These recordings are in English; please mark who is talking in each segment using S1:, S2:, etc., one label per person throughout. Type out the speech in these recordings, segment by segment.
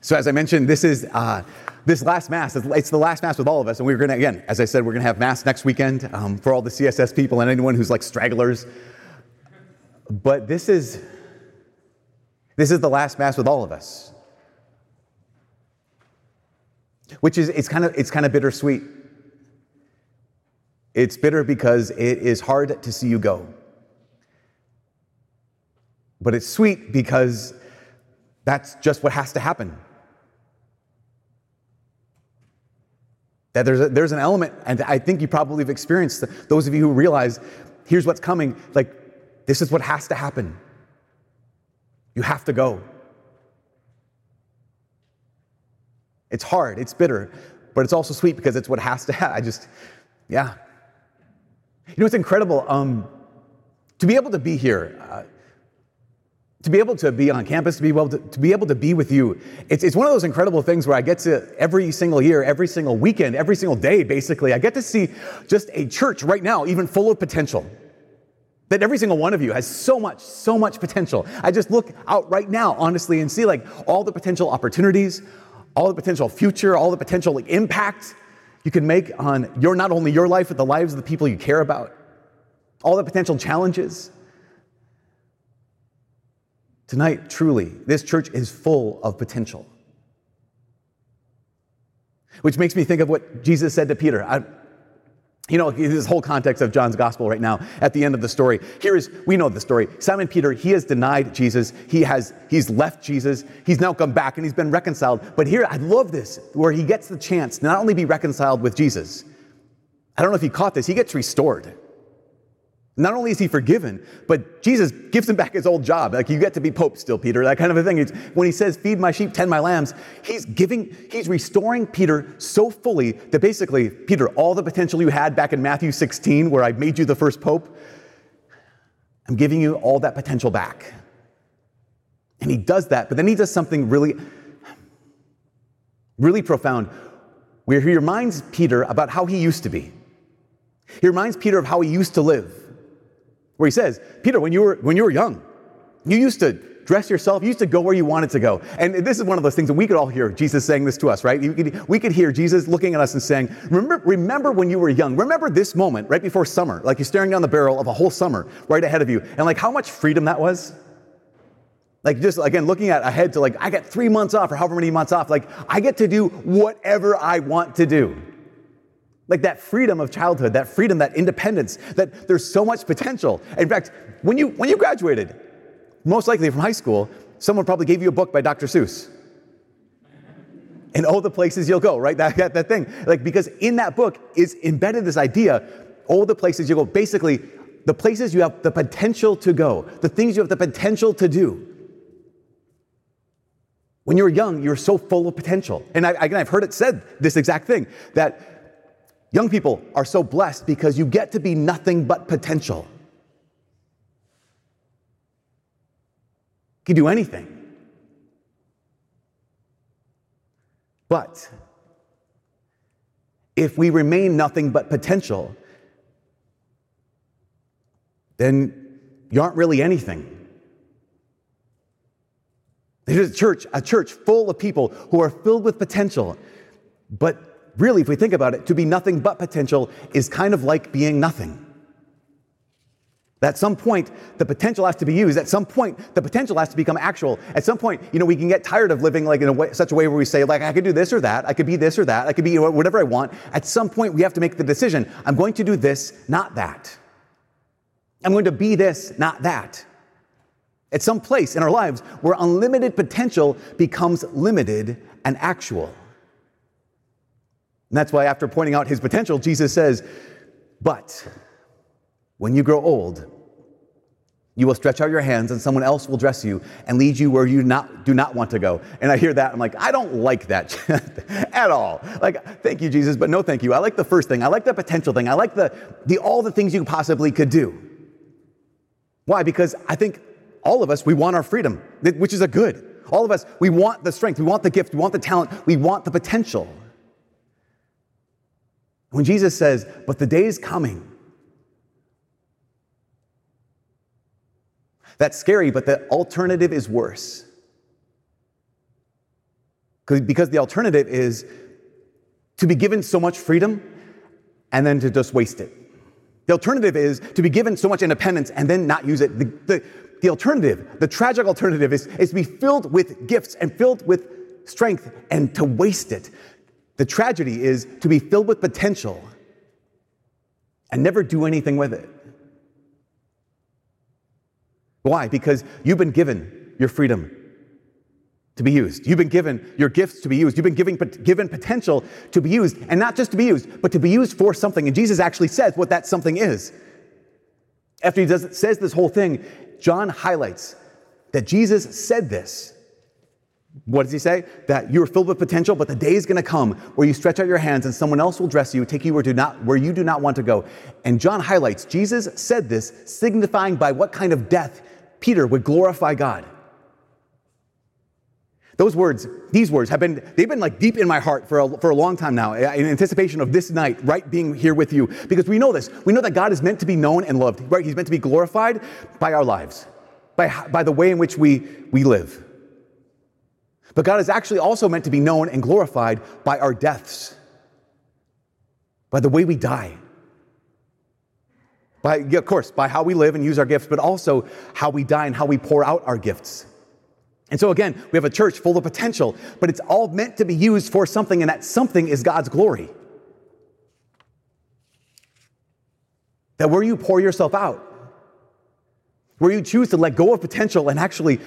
S1: So, as I mentioned, this is uh, this last Mass. It's the last Mass with all of us. And we're going to, again, as I said, we're going to have Mass next weekend um, for all the CSS people and anyone who's like stragglers. But this is, this is the last Mass with all of us. Which is, it's kind of, it's kind of bittersweet. It's bitter because it is hard to see you go. But it's sweet because that's just what has to happen. That there's, a, there's an element, and I think you probably have experienced, those of you who realize, here's what's coming, like, this is what has to happen. You have to go. It's hard, it's bitter, but it's also sweet because it's what has to happen. I just, yeah. You know, it's incredible um, to be able to be here. Uh, to be able to be on campus, to be able to, to be able to be with you, it's, it's one of those incredible things where I get to every single year, every single weekend, every single day, basically, I get to see just a church right now, even full of potential. That every single one of you has so much, so much potential. I just look out right now, honestly, and see like all the potential opportunities, all the potential future, all the potential like, impact you can make on your not only your life, but the lives of the people you care about, all the potential challenges. Tonight, truly, this church is full of potential. Which makes me think of what Jesus said to Peter. I, you know, this whole context of John's gospel right now at the end of the story. Here is, we know the story. Simon Peter, he has denied Jesus. He has, he's left Jesus. He's now come back and he's been reconciled. But here, I love this, where he gets the chance to not only be reconciled with Jesus, I don't know if he caught this, he gets restored. Not only is he forgiven, but Jesus gives him back his old job. Like you get to be pope still, Peter, that kind of a thing. It's, when he says, feed my sheep, tend my lambs, he's giving, he's restoring Peter so fully that basically, Peter, all the potential you had back in Matthew 16, where I made you the first pope, I'm giving you all that potential back. And he does that, but then he does something really, really profound, where he reminds Peter about how he used to be. He reminds Peter of how he used to live where he says, Peter, when you were, when you were young, you used to dress yourself, you used to go where you wanted to go. And this is one of those things that we could all hear Jesus saying this to us, right? We could, we could hear Jesus looking at us and saying, remember, remember when you were young. Remember this moment right before summer, like you're staring down the barrel of a whole summer right ahead of you. And like how much freedom that was. Like just again, looking at ahead to like, I get three months off or however many months off. Like I get to do whatever I want to do. Like that freedom of childhood, that freedom, that independence, that there's so much potential. In fact, when you, when you graduated, most likely from high school, someone probably gave you a book by Dr. Seuss. And all the places you'll go, right? That, that, that thing. Like, because in that book is embedded this idea, all the places you go, basically, the places you have the potential to go, the things you have the potential to do. When you were young, you were so full of potential. And I, again, I've heard it said this exact thing that Young people are so blessed because you get to be nothing but potential. You can do anything. But if we remain nothing but potential, then you aren't really anything. There's a church, a church full of people who are filled with potential, but really, if we think about it, to be nothing but potential is kind of like being nothing. At some point, the potential has to be used. At some point, the potential has to become actual. At some point, you know, we can get tired of living like in a way, such a way where we say, like, I could do this or that. I could be this or that. I could be whatever I want. At some point, we have to make the decision. I'm going to do this, not that. I'm going to be this, not that. At some place in our lives where unlimited potential becomes limited and actual. And that's why, after pointing out his potential, Jesus says, But when you grow old, you will stretch out your hands and someone else will dress you and lead you where you not, do not want to go. And I hear that. I'm like, I don't like that at all. Like, thank you, Jesus, but no thank you. I like the first thing. I like the potential thing. I like the, the all the things you possibly could do. Why? Because I think all of us, we want our freedom, which is a good. All of us, we want the strength, we want the gift, we want the talent, we want the potential. When Jesus says, but the day is coming, that's scary, but the alternative is worse. Because the alternative is to be given so much freedom and then to just waste it. The alternative is to be given so much independence and then not use it. The, the, the alternative, the tragic alternative, is, is to be filled with gifts and filled with strength and to waste it. The tragedy is to be filled with potential and never do anything with it. Why? Because you've been given your freedom to be used. You've been given your gifts to be used. You've been given, given potential to be used, and not just to be used, but to be used for something. And Jesus actually says what that something is. After he does, says this whole thing, John highlights that Jesus said this. What does he say? That you are filled with potential, but the day is going to come where you stretch out your hands and someone else will dress you, take you where, do not, where you do not want to go. And John highlights Jesus said this, signifying by what kind of death Peter would glorify God. Those words, these words have been, they've been like deep in my heart for a, for a long time now, eh, in anticipation of this night, right, being here with you. Because we know this. We know that God is meant to be known and loved, right? He's meant to be glorified by our lives, by, by the way in which we, we live. But God is actually also meant to be known and glorified by our deaths, by the way we die. By, of course, by how we live and use our gifts, but also how we die and how we pour out our gifts. And so, again, we have a church full of potential, but it's all meant to be used for something, and that something is God's glory. That where you pour yourself out, where you choose to let go of potential and actually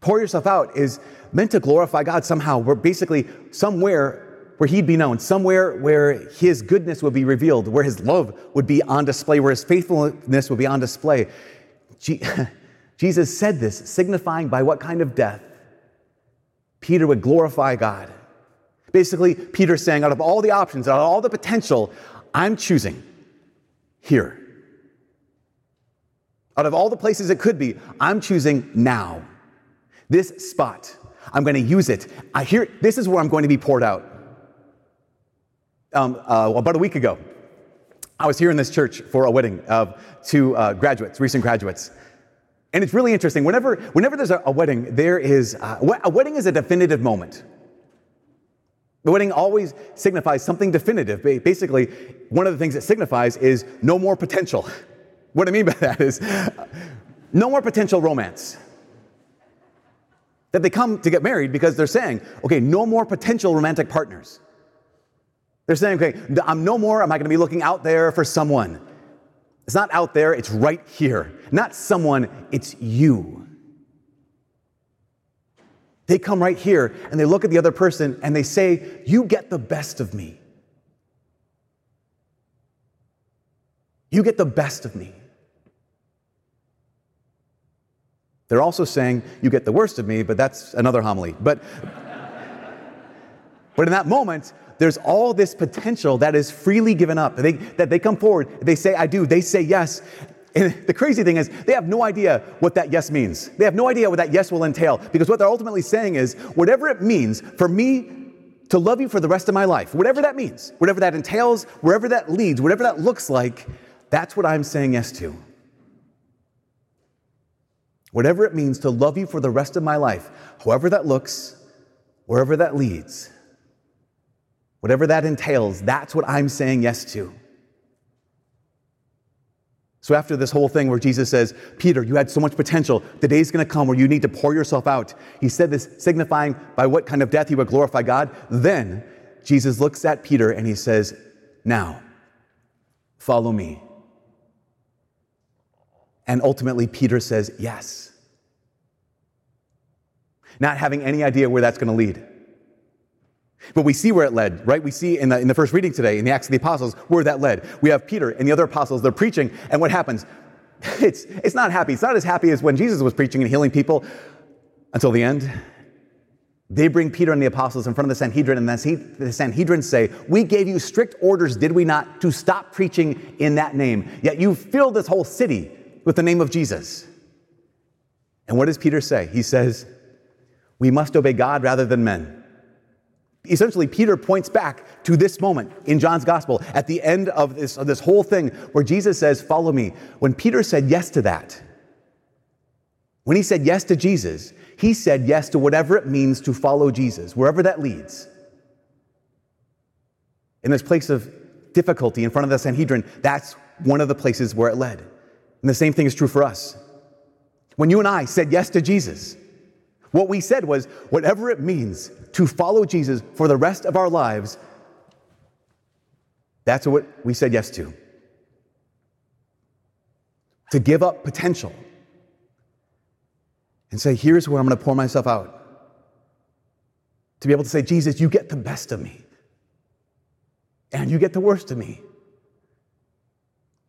S1: pour yourself out, is meant to glorify God somehow. We're basically somewhere where He'd be known, somewhere where His goodness would be revealed, where His love would be on display, where His faithfulness would be on display. Jesus said this, signifying by what kind of death Peter would glorify God. Basically, Peter's saying, out of all the options, out of all the potential, I'm choosing here. Out of all the places it could be, I'm choosing now. This spot, I'm going to use it. I hear this is where I'm going to be poured out. Um, uh, about a week ago, I was here in this church for a wedding of two uh, graduates, recent graduates. And it's really interesting. Whenever, whenever there's a, a wedding, there is uh, a wedding is a definitive moment. The wedding always signifies something definitive. Basically, one of the things it signifies is no more potential. What I mean by that is no more potential romance. That they come to get married because they're saying, okay, no more potential romantic partners. They're saying, okay, I'm no more, am I going to be looking out there for someone? It's not out there, it's right here. Not someone, it's you. They come right here and they look at the other person and they say, You get the best of me. You get the best of me. They're also saying, You get the worst of me, but that's another homily. But, but in that moment, there's all this potential that is freely given up. They, that they come forward, they say, I do, they say yes. And the crazy thing is, they have no idea what that yes means. They have no idea what that yes will entail because what they're ultimately saying is, whatever it means for me to love you for the rest of my life, whatever that means, whatever that entails, wherever that leads, whatever that looks like, that's what I'm saying yes to. Whatever it means to love you for the rest of my life, however that looks, wherever that leads, Whatever that entails, that's what I'm saying yes to. So, after this whole thing where Jesus says, Peter, you had so much potential, the day's gonna come where you need to pour yourself out. He said this, signifying by what kind of death he would glorify God. Then Jesus looks at Peter and he says, Now, follow me. And ultimately, Peter says, Yes. Not having any idea where that's gonna lead. But we see where it led, right? We see in the, in the first reading today, in the Acts of the Apostles, where that led. We have Peter and the other apostles, they're preaching, and what happens? It's, it's not happy. It's not as happy as when Jesus was preaching and healing people until the end. They bring Peter and the apostles in front of the Sanhedrin, and the Sanhedrin say, We gave you strict orders, did we not, to stop preaching in that name? Yet you filled this whole city with the name of Jesus. And what does Peter say? He says, We must obey God rather than men essentially Peter points back to this moment in John's gospel at the end of this, of this whole thing where Jesus says, Follow me. When Peter said yes to that, when he said yes to Jesus, He said yes to whatever it means to follow Jesus, wherever that leads. In this place of difficulty in front of the Sanhedrin, that's one of the places where it led. And the same thing is true for us. When you and I said yes to Jesus, what we said was whatever it means to follow Jesus for the rest of our lives, that's what we said yes to. To give up potential and say, here's where I'm going to pour myself out. To be able to say, Jesus, you get the best of me, and you get the worst of me.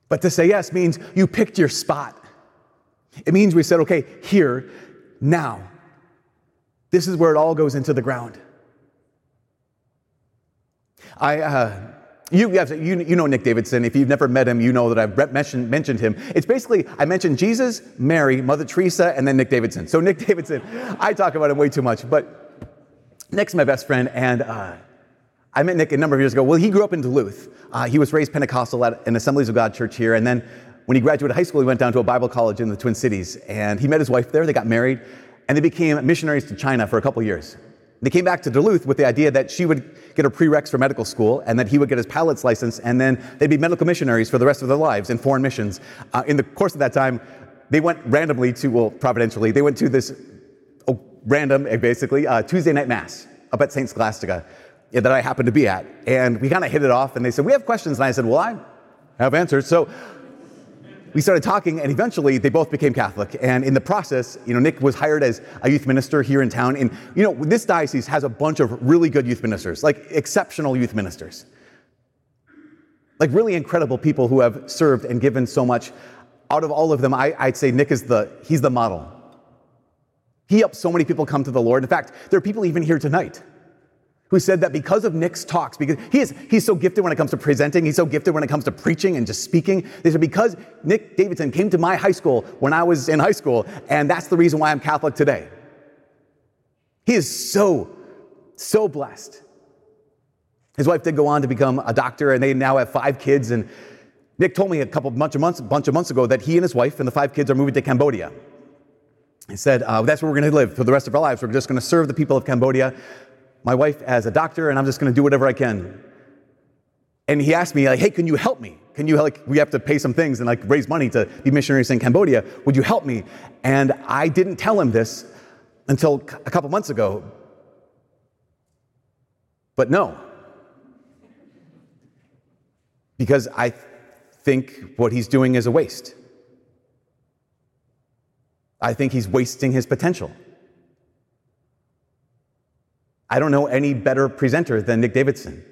S1: But to say yes means you picked your spot. It means we said, okay, here, now. This is where it all goes into the ground. I, uh, you, you, you know Nick Davidson. If you've never met him, you know that I've mentioned, mentioned him. It's basically, I mentioned Jesus, Mary, Mother Teresa, and then Nick Davidson. So, Nick Davidson, I talk about him way too much, but Nick's my best friend, and uh, I met Nick a number of years ago. Well, he grew up in Duluth. Uh, he was raised Pentecostal at an Assemblies of God church here, and then when he graduated high school, he went down to a Bible college in the Twin Cities, and he met his wife there. They got married, and they became missionaries to China for a couple years. They came back to Duluth with the idea that she would get her prereqs for medical school and that he would get his pilot's license and then they'd be medical missionaries for the rest of their lives in foreign missions. Uh, in the course of that time, they went randomly to, well, providentially, they went to this oh, random, basically, uh, Tuesday night mass up at St. Scholastica that I happened to be at. And we kind of hit it off and they said, We have questions. And I said, Well, I have answers. So we started talking, and eventually they both became Catholic. And in the process, you know, Nick was hired as a youth minister here in town. And, you know, this diocese has a bunch of really good youth ministers, like exceptional youth ministers. Like really incredible people who have served and given so much. Out of all of them, I, I'd say Nick is the, he's the model. He helped so many people come to the Lord. In fact, there are people even here tonight who said that because of Nick's talks, because he is, he's so gifted when it comes to presenting, he's so gifted when it comes to preaching and just speaking. They said, because Nick Davidson came to my high school when I was in high school, and that's the reason why I'm Catholic today. He is so, so blessed. His wife did go on to become a doctor, and they now have five kids. And Nick told me a couple bunch of months, bunch of months ago that he and his wife and the five kids are moving to Cambodia. He said, uh, That's where we're going to live for the rest of our lives. We're just going to serve the people of Cambodia my wife as a doctor, and I'm just going to do whatever I can. And he asked me, like, hey, can you help me? Can you, like, we have to pay some things and, like, raise money to be missionaries in Cambodia. Would you help me? And I didn't tell him this until a couple months ago. But no. Because I think what he's doing is a waste. I think he's wasting his potential. I don't know any better presenter than Nick Davidson.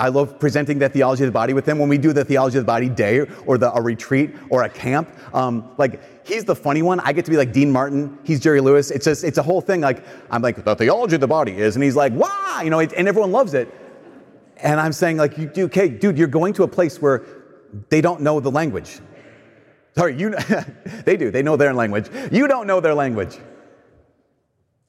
S1: I love presenting the theology of the body with him. When we do the theology of the body day or the, a retreat or a camp, um, like he's the funny one. I get to be like Dean Martin. He's Jerry Lewis. It's just, it's a whole thing. Like I'm like, the theology of the body is, and he's like, wow, you know, it, and everyone loves it. And I'm saying like, you okay, dude, you're going to a place where they don't know the language. Sorry, you, they do. They know their language. You don't know their language.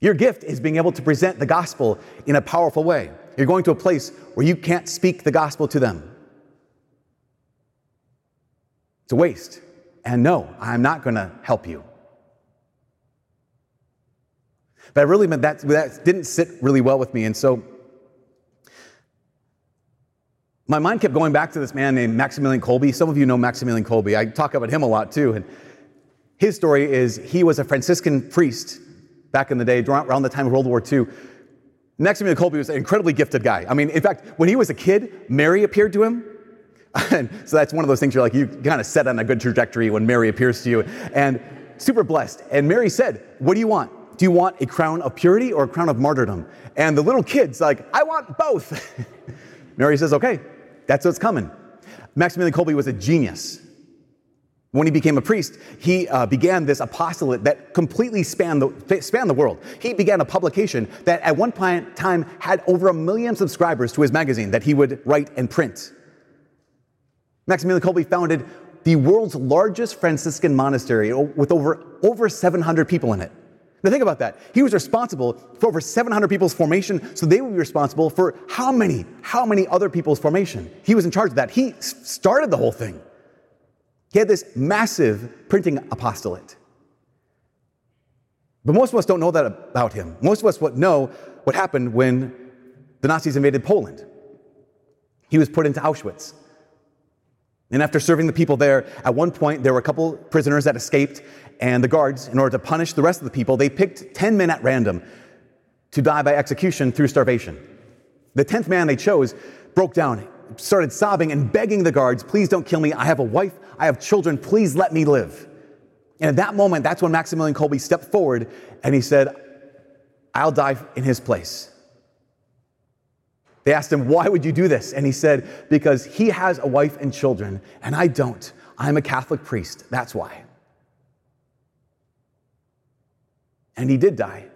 S1: Your gift is being able to present the gospel in a powerful way. You're going to a place where you can't speak the gospel to them. It's a waste. And no, I'm not going to help you. But I really meant that, that didn't sit really well with me. And so my mind kept going back to this man named Maximilian Kolbe. Some of you know Maximilian Kolbe. I talk about him a lot too. And his story is he was a Franciscan priest back in the day, around the time of World War II. Maximilian Kolbe was an incredibly gifted guy. I mean, in fact, when he was a kid, Mary appeared to him. And so that's one of those things you're like, you kind of set on a good trajectory when Mary appears to you. And super blessed. And Mary said, What do you want? Do you want a crown of purity or a crown of martyrdom? And the little kid's like, I want both. Mary says, Okay, that's what's coming. Maximilian Kolbe was a genius. When he became a priest, he uh, began this apostolate that completely spanned the, spanned the world. He began a publication that at one point time had over a million subscribers to his magazine that he would write and print. Maximilian Kolbe founded the world's largest Franciscan monastery with over, over 700 people in it. Now think about that. He was responsible for over 700 people's formation, so they would be responsible for how many, how many other people's formation? He was in charge of that. He started the whole thing. He had this massive printing apostolate. But most of us don't know that about him. Most of us would know what happened when the Nazis invaded Poland. He was put into Auschwitz. And after serving the people there, at one point there were a couple prisoners that escaped, and the guards, in order to punish the rest of the people, they picked 10 men at random to die by execution through starvation. The 10th man they chose broke down, started sobbing and begging the guards, Please don't kill me. I have a wife, I have children, please let me live. And at that moment, that's when Maximilian Kolbe stepped forward and he said, I'll die in his place. They asked him, Why would you do this? And he said, Because he has a wife and children, and I don't. I'm a Catholic priest. That's why. And he did die.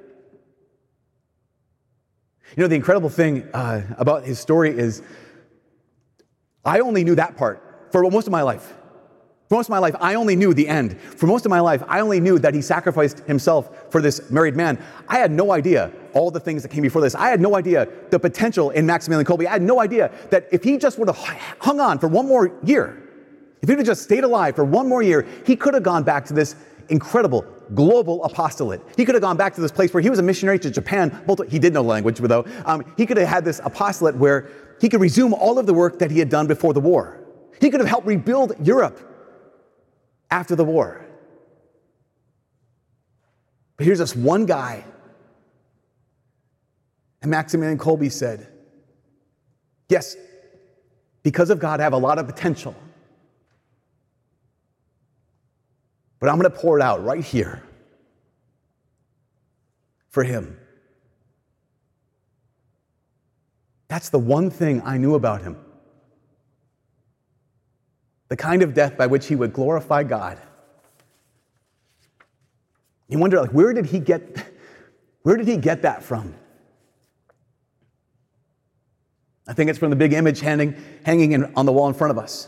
S1: You know, the incredible thing uh, about his story is I only knew that part for most of my life. For most of my life, I only knew the end. For most of my life, I only knew that he sacrificed himself for this married man. I had no idea all the things that came before this. I had no idea the potential in Maximilian Kolbe. I had no idea that if he just would have hung on for one more year, if he would have just stayed alive for one more year, he could have gone back to this incredible global apostolate. He could have gone back to this place where he was a missionary to Japan. He did know language, though. Um, he could have had this apostolate where he could resume all of the work that he had done before the war. He could have helped rebuild Europe after the war. But here's this one guy. And Maximilian Kolbe said, Yes, because of God, I have a lot of potential. But I'm going to pour it out right here for him. That's the one thing I knew about him the kind of death by which he would glorify God. You wonder, like, where did he get, where did he get that from? I think it's from the big image hanging, hanging in, on the wall in front of us.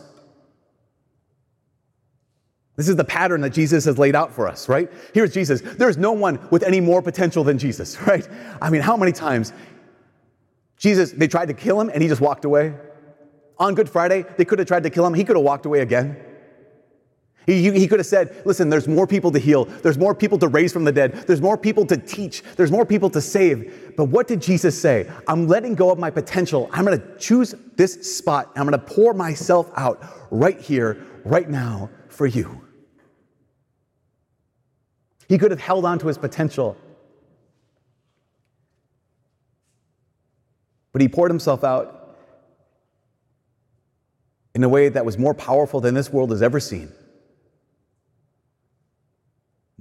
S1: This is the pattern that Jesus has laid out for us, right? Here's Jesus. There's no one with any more potential than Jesus, right? I mean, how many times Jesus, they tried to kill him and he just walked away? On Good Friday, they could have tried to kill him. He could have walked away again. He, he, could have said, Listen, there's more people to heal. There's more people to raise from the dead. There's more people to teach. There's more people to save. But what did Jesus say? I'm letting go of my potential. I'm going to choose this spot. I'm going to pour myself out right here, right now for you. He could have held on to his potential. But he poured himself out in a way that was more powerful than this world has ever seen.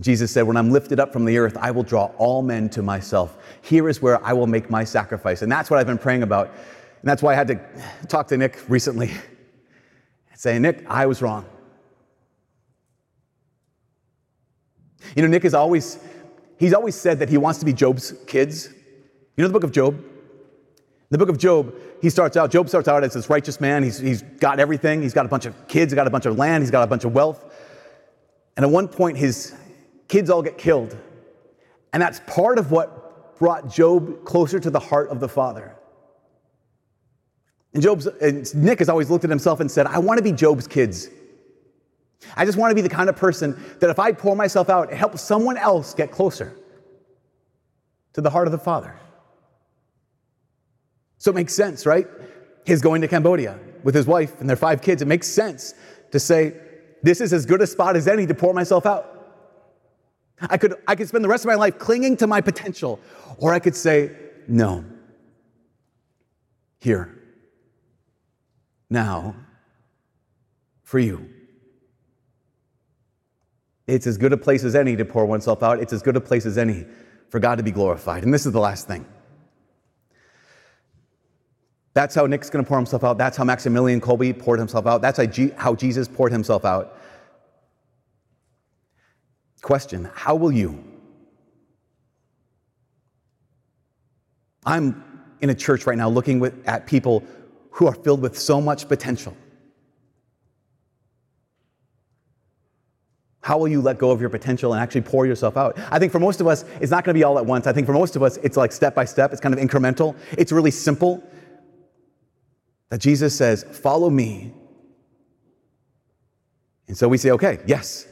S1: Jesus said, When I'm lifted up from the earth, I will draw all men to myself. Here is where I will make my sacrifice. And that's what I've been praying about. And that's why I had to talk to Nick recently and say, Nick, I was wrong. You know, Nick has always, he's always said that he wants to be Job's kids. You know the book of Job? The book of Job, he starts out, Job starts out as this righteous man. He's, he's got everything. He's got a bunch of kids, he's got a bunch of land, he's got a bunch of wealth. And at one point, his kids all get killed. And that's part of what brought Job closer to the heart of the Father. And Job's, and Nick has always looked at himself and said, I want to be Job's kids. I just want to be the kind of person that if I pour myself out, it helps someone else get closer to the heart of the Father. So it makes sense, right? His going to Cambodia with his wife and their five kids. It makes sense to say, this is as good a spot as any to pour myself out. I could, I could spend the rest of my life clinging to my potential, or I could say, no. Here. Now. For you. It's as good a place as any to pour oneself out. It's as good a place as any for God to be glorified. And this is the last thing. That's how Nick's going to pour himself out. That's how Maximilian Kolbe poured himself out. That's how Jesus poured himself out. Question How will you? I'm in a church right now looking with, at people who are filled with so much potential. How will you let go of your potential and actually pour yourself out? I think for most of us, it's not going to be all at once. I think for most of us, it's like step by step. It's kind of incremental. It's really simple that Jesus says, Follow me. And so we say, Okay, yes.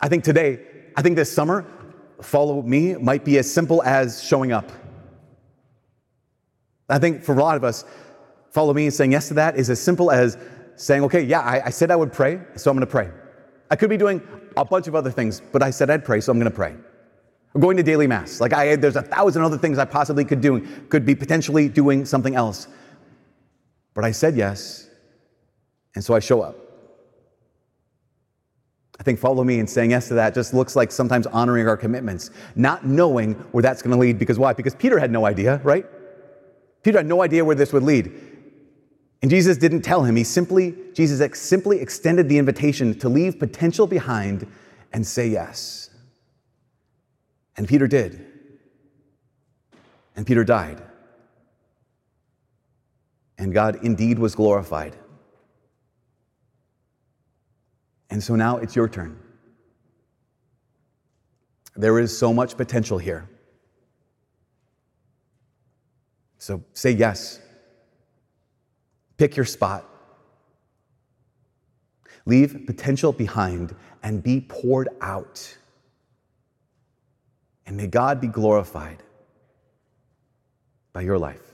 S1: I think today, I think this summer, follow me might be as simple as showing up. I think for a lot of us, follow me and saying yes to that is as simple as saying, okay, yeah, I, I said I would pray, so I'm going to pray. I could be doing a bunch of other things, but I said I'd pray, so I'm going to pray. I'm going to daily mass. Like I, there's a thousand other things I possibly could do, could be potentially doing something else. But I said yes, and so I show up. I think follow me and saying yes to that just looks like sometimes honoring our commitments, not knowing where that's going to lead. Because why? Because Peter had no idea, right? Peter had no idea where this would lead. And Jesus didn't tell him. He simply, Jesus simply extended the invitation to leave potential behind and say yes. And Peter did. And Peter died. And God indeed was glorified. And so now it's your turn. There is so much potential here. So say yes. Pick your spot. Leave potential behind and be poured out. And may God be glorified by your life.